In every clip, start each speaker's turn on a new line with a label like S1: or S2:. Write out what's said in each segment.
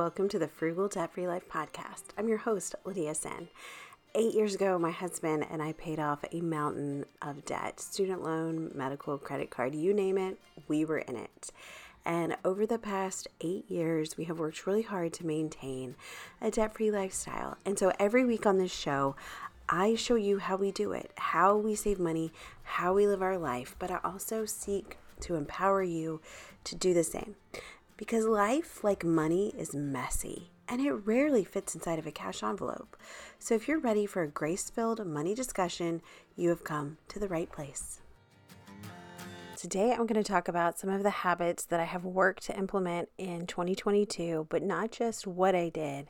S1: welcome to the Frugal Debt Free Life podcast. I'm your host, Lydia Senn. Eight years ago, my husband and I paid off a mountain of debt student loan, medical, credit card, you name it, we were in it. And over the past eight years, we have worked really hard to maintain a debt free lifestyle. And so every week on this show, I show you how we do it, how we save money, how we live our life, but I also seek to empower you to do the same. Because life, like money, is messy and it rarely fits inside of a cash envelope. So if you're ready for a grace filled money discussion, you have come to the right place. Today, I'm going to talk about some of the habits that I have worked to implement in 2022, but not just what I did,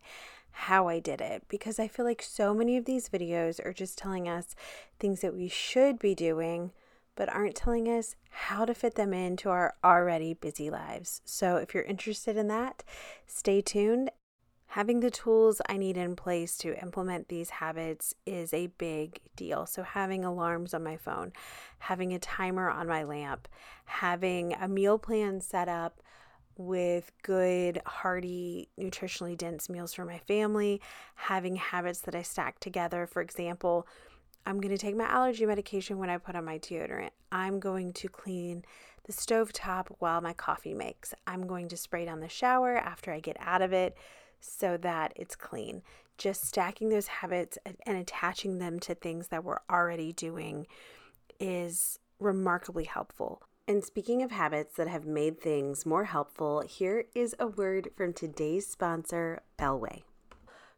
S1: how I did it, because I feel like so many of these videos are just telling us things that we should be doing but aren't telling us how to fit them into our already busy lives. So, if you're interested in that, stay tuned. Having the tools I need in place to implement these habits is a big deal. So, having alarms on my phone, having a timer on my lamp, having a meal plan set up with good, hearty, nutritionally dense meals for my family, having habits that I stack together. For example, I'm going to take my allergy medication when I put on my deodorant. I'm going to clean the stove top while my coffee makes. I'm going to spray down the shower after I get out of it so that it's clean. Just stacking those habits and attaching them to things that we're already doing is remarkably helpful. And speaking of habits that have made things more helpful, here is a word from today's sponsor, Bellway.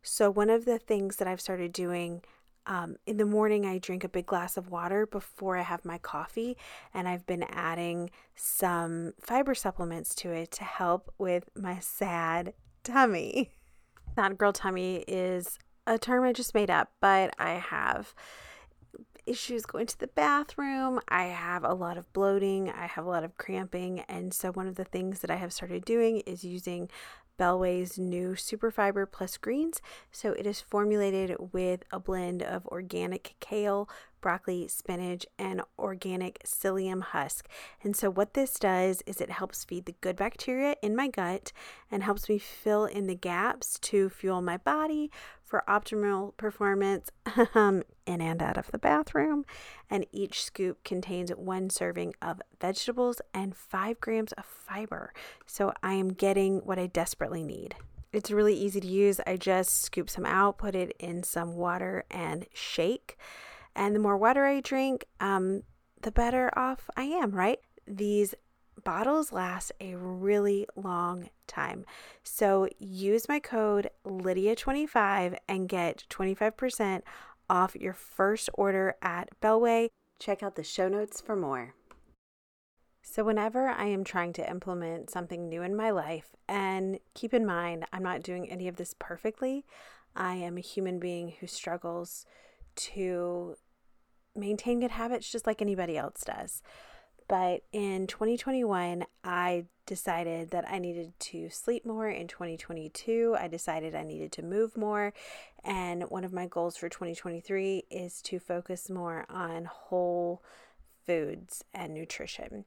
S1: So, one of the things that I've started doing um, in the morning, I drink a big glass of water before I have my coffee, and I've been adding some fiber supplements to it to help with my sad tummy. Sad girl tummy is a term I just made up, but I have issues going to the bathroom. I have a lot of bloating. I have a lot of cramping. And so, one of the things that I have started doing is using Bellway's new Superfiber Plus Greens. So it is formulated with a blend of organic kale, broccoli, spinach, and organic psyllium husk. And so what this does is it helps feed the good bacteria in my gut and helps me fill in the gaps to fuel my body for optimal performance um, in and out of the bathroom. And each scoop contains one serving of vegetables and five grams of fiber. So I am getting what I desperately need. It's really easy to use. I just scoop some out, put it in some water, and shake. And the more water I drink, um, the better off I am, right? These bottles last a really long time. So use my code Lydia25 and get 25% off your first order at Bellway. Check out the show notes for more. So, whenever I am trying to implement something new in my life, and keep in mind, I'm not doing any of this perfectly, I am a human being who struggles to maintain good habits just like anybody else does. But in 2021, I decided that I needed to sleep more. In 2022, I decided I needed to move more. And one of my goals for 2023 is to focus more on whole foods and nutrition.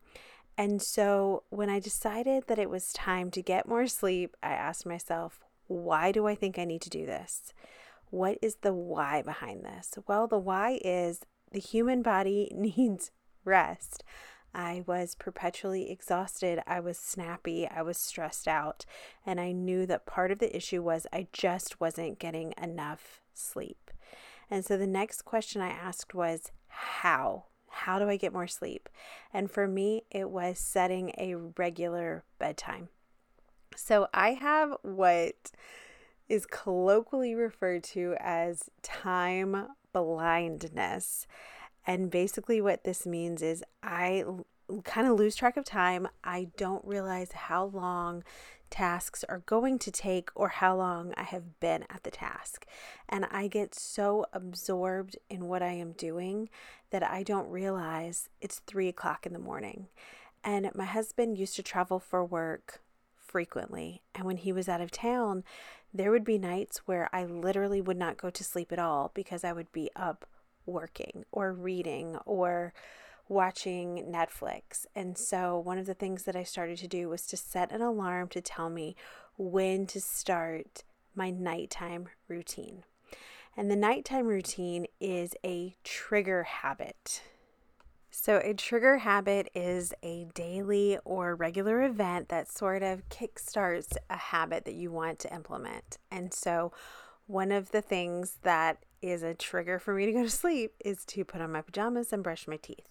S1: And so when I decided that it was time to get more sleep, I asked myself, why do I think I need to do this? What is the why behind this? Well, the why is the human body needs rest. I was perpetually exhausted. I was snappy. I was stressed out. And I knew that part of the issue was I just wasn't getting enough sleep. And so the next question I asked was, How? How do I get more sleep? And for me, it was setting a regular bedtime. So I have what is colloquially referred to as time blindness. And basically, what this means is I kind of lose track of time. I don't realize how long tasks are going to take or how long I have been at the task. And I get so absorbed in what I am doing that I don't realize it's three o'clock in the morning. And my husband used to travel for work frequently. And when he was out of town, there would be nights where I literally would not go to sleep at all because I would be up working or reading or watching Netflix. And so, one of the things that I started to do was to set an alarm to tell me when to start my nighttime routine. And the nighttime routine is a trigger habit. So, a trigger habit is a daily or regular event that sort of kickstarts a habit that you want to implement. And so, one of the things that is a trigger for me to go to sleep is to put on my pajamas and brush my teeth.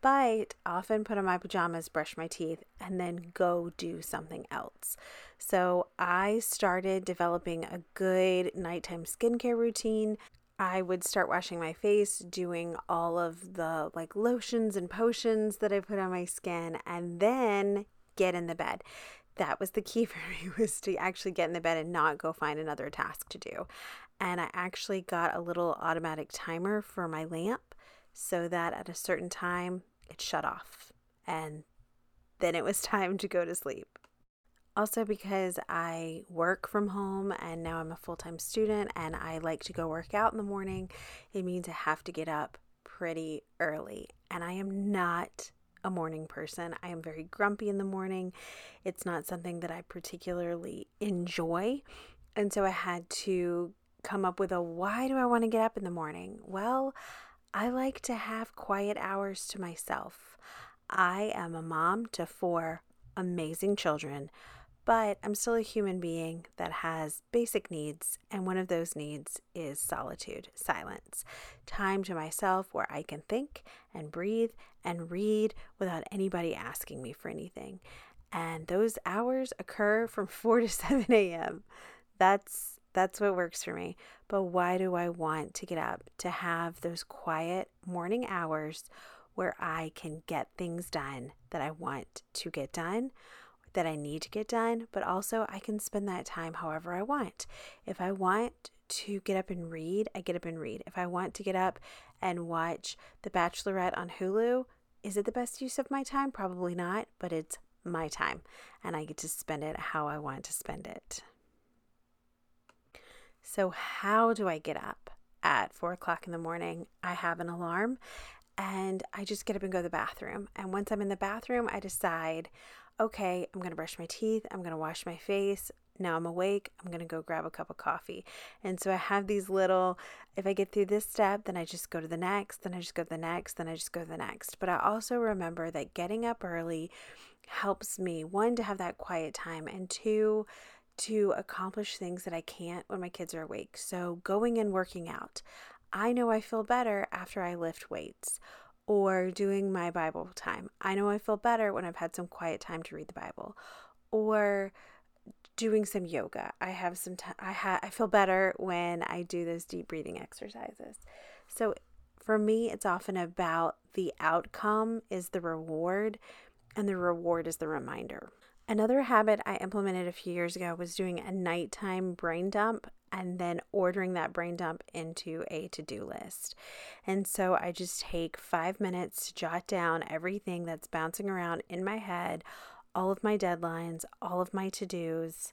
S1: But often put on my pajamas, brush my teeth, and then go do something else. So I started developing a good nighttime skincare routine. I would start washing my face, doing all of the like lotions and potions that I put on my skin, and then get in the bed. That was the key for me was to actually get in the bed and not go find another task to do. And I actually got a little automatic timer for my lamp so that at a certain time it shut off and then it was time to go to sleep. Also, because I work from home and now I'm a full time student and I like to go work out in the morning, it means I have to get up pretty early. And I am not a morning person. I am very grumpy in the morning. It's not something that I particularly enjoy. And so I had to come up with a why do I want to get up in the morning? Well, I like to have quiet hours to myself. I am a mom to four amazing children but I'm still a human being that has basic needs, and one of those needs is solitude, silence, time to myself where I can think and breathe and read without anybody asking me for anything. And those hours occur from 4 to 7 a.m. That's that's what works for me. But why do I want to get up to have those quiet morning hours where I can get things done that I want to get done? That I need to get done, but also I can spend that time however I want. If I want to get up and read, I get up and read. If I want to get up and watch The Bachelorette on Hulu, is it the best use of my time? Probably not, but it's my time and I get to spend it how I want to spend it. So, how do I get up at four o'clock in the morning? I have an alarm and I just get up and go to the bathroom. And once I'm in the bathroom, I decide okay, I'm going to brush my teeth, I'm going to wash my face. Now I'm awake, I'm going to go grab a cup of coffee. And so I have these little, if I get through this step, then I just go to the next, then I just go to the next, then I just go to the next. But I also remember that getting up early helps me, one, to have that quiet time, and two, to accomplish things that I can't when my kids are awake. So going and working out. I know I feel better after I lift weights or doing my Bible time. I know I feel better when I've had some quiet time to read the Bible or doing some yoga. I have some time I ha- I feel better when I do those deep breathing exercises. So for me it's often about the outcome is the reward and the reward is the reminder. Another habit I implemented a few years ago was doing a nighttime brain dump and then ordering that brain dump into a to do list. And so I just take five minutes to jot down everything that's bouncing around in my head, all of my deadlines, all of my to dos,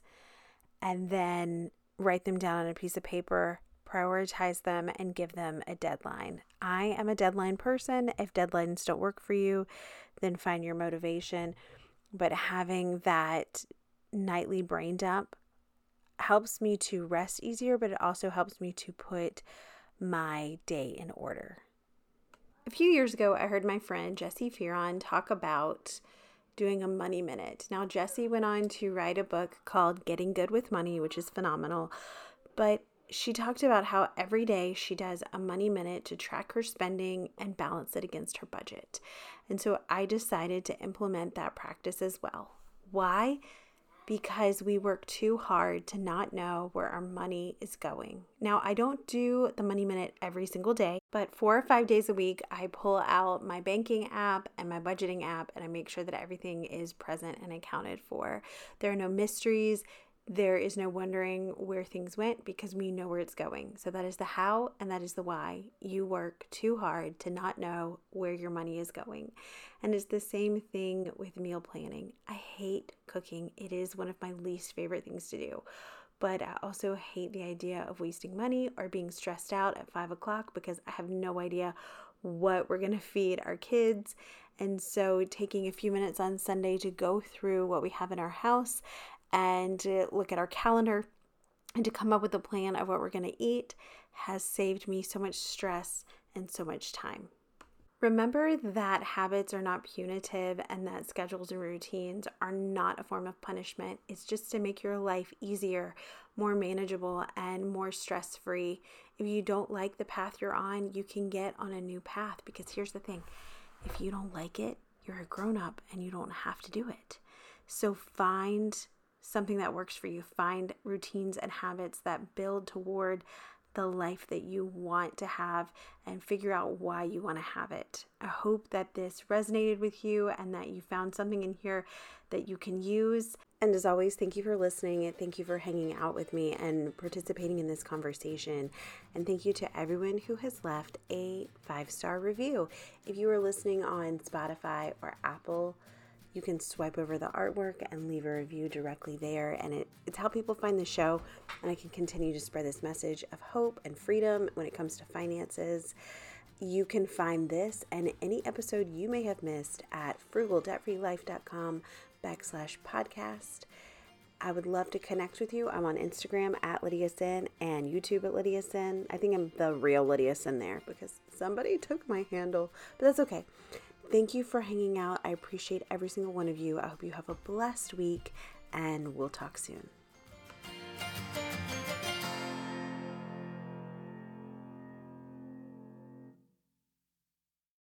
S1: and then write them down on a piece of paper prioritize them and give them a deadline. I am a deadline person. If deadlines don't work for you, then find your motivation but having that nightly brain dump helps me to rest easier, but it also helps me to put my day in order. A few years ago, I heard my friend Jessi Fearon talk about doing a money minute. Now, Jessi went on to write a book called Getting Good with Money, which is phenomenal, but she talked about how every day she does a money minute to track her spending and balance it against her budget. And so I decided to implement that practice as well. Why? Because we work too hard to not know where our money is going. Now, I don't do the money minute every single day, but four or five days a week, I pull out my banking app and my budgeting app and I make sure that everything is present and accounted for. There are no mysteries there is no wondering where things went because we know where it's going. So that is the how and that is the why. You work too hard to not know where your money is going. And it's the same thing with meal planning. I hate cooking, it is one of my least favorite things to do. But I also hate the idea of wasting money or being stressed out at five o'clock because I have no idea what we're going to feed our kids. And so, taking a few minutes on Sunday to go through what we have in our house and look at our calendar and to come up with a plan of what we're going to eat has saved me so much stress and so much time. Remember that habits are not punitive and that schedules and routines are not a form of punishment. It's just to make your life easier, more manageable, and more stress free. If you don't like the path you're on, you can get on a new path because here's the thing if you don't like it, you're a grown up and you don't have to do it. So find something that works for you, find routines and habits that build toward the life that you want to have and figure out why you want to have it. I hope that this resonated with you and that you found something in here that you can use. And as always, thank you for listening and thank you for hanging out with me and participating in this conversation. And thank you to everyone who has left a five star review. If you are listening on Spotify or Apple, you can swipe over the artwork and leave a review directly there. And it, it's how people find the show. And I can continue to spread this message of hope and freedom when it comes to finances. You can find this and any episode you may have missed at frugaldebtfreelife.com backslash podcast. I would love to connect with you. I'm on Instagram at Lydia Senn and YouTube at Lydia Senn. I think I'm the real Lydia Senn there because somebody took my handle, but that's okay. Thank you for hanging out. I appreciate every single one of you. I hope you have a blessed week, and we'll talk soon.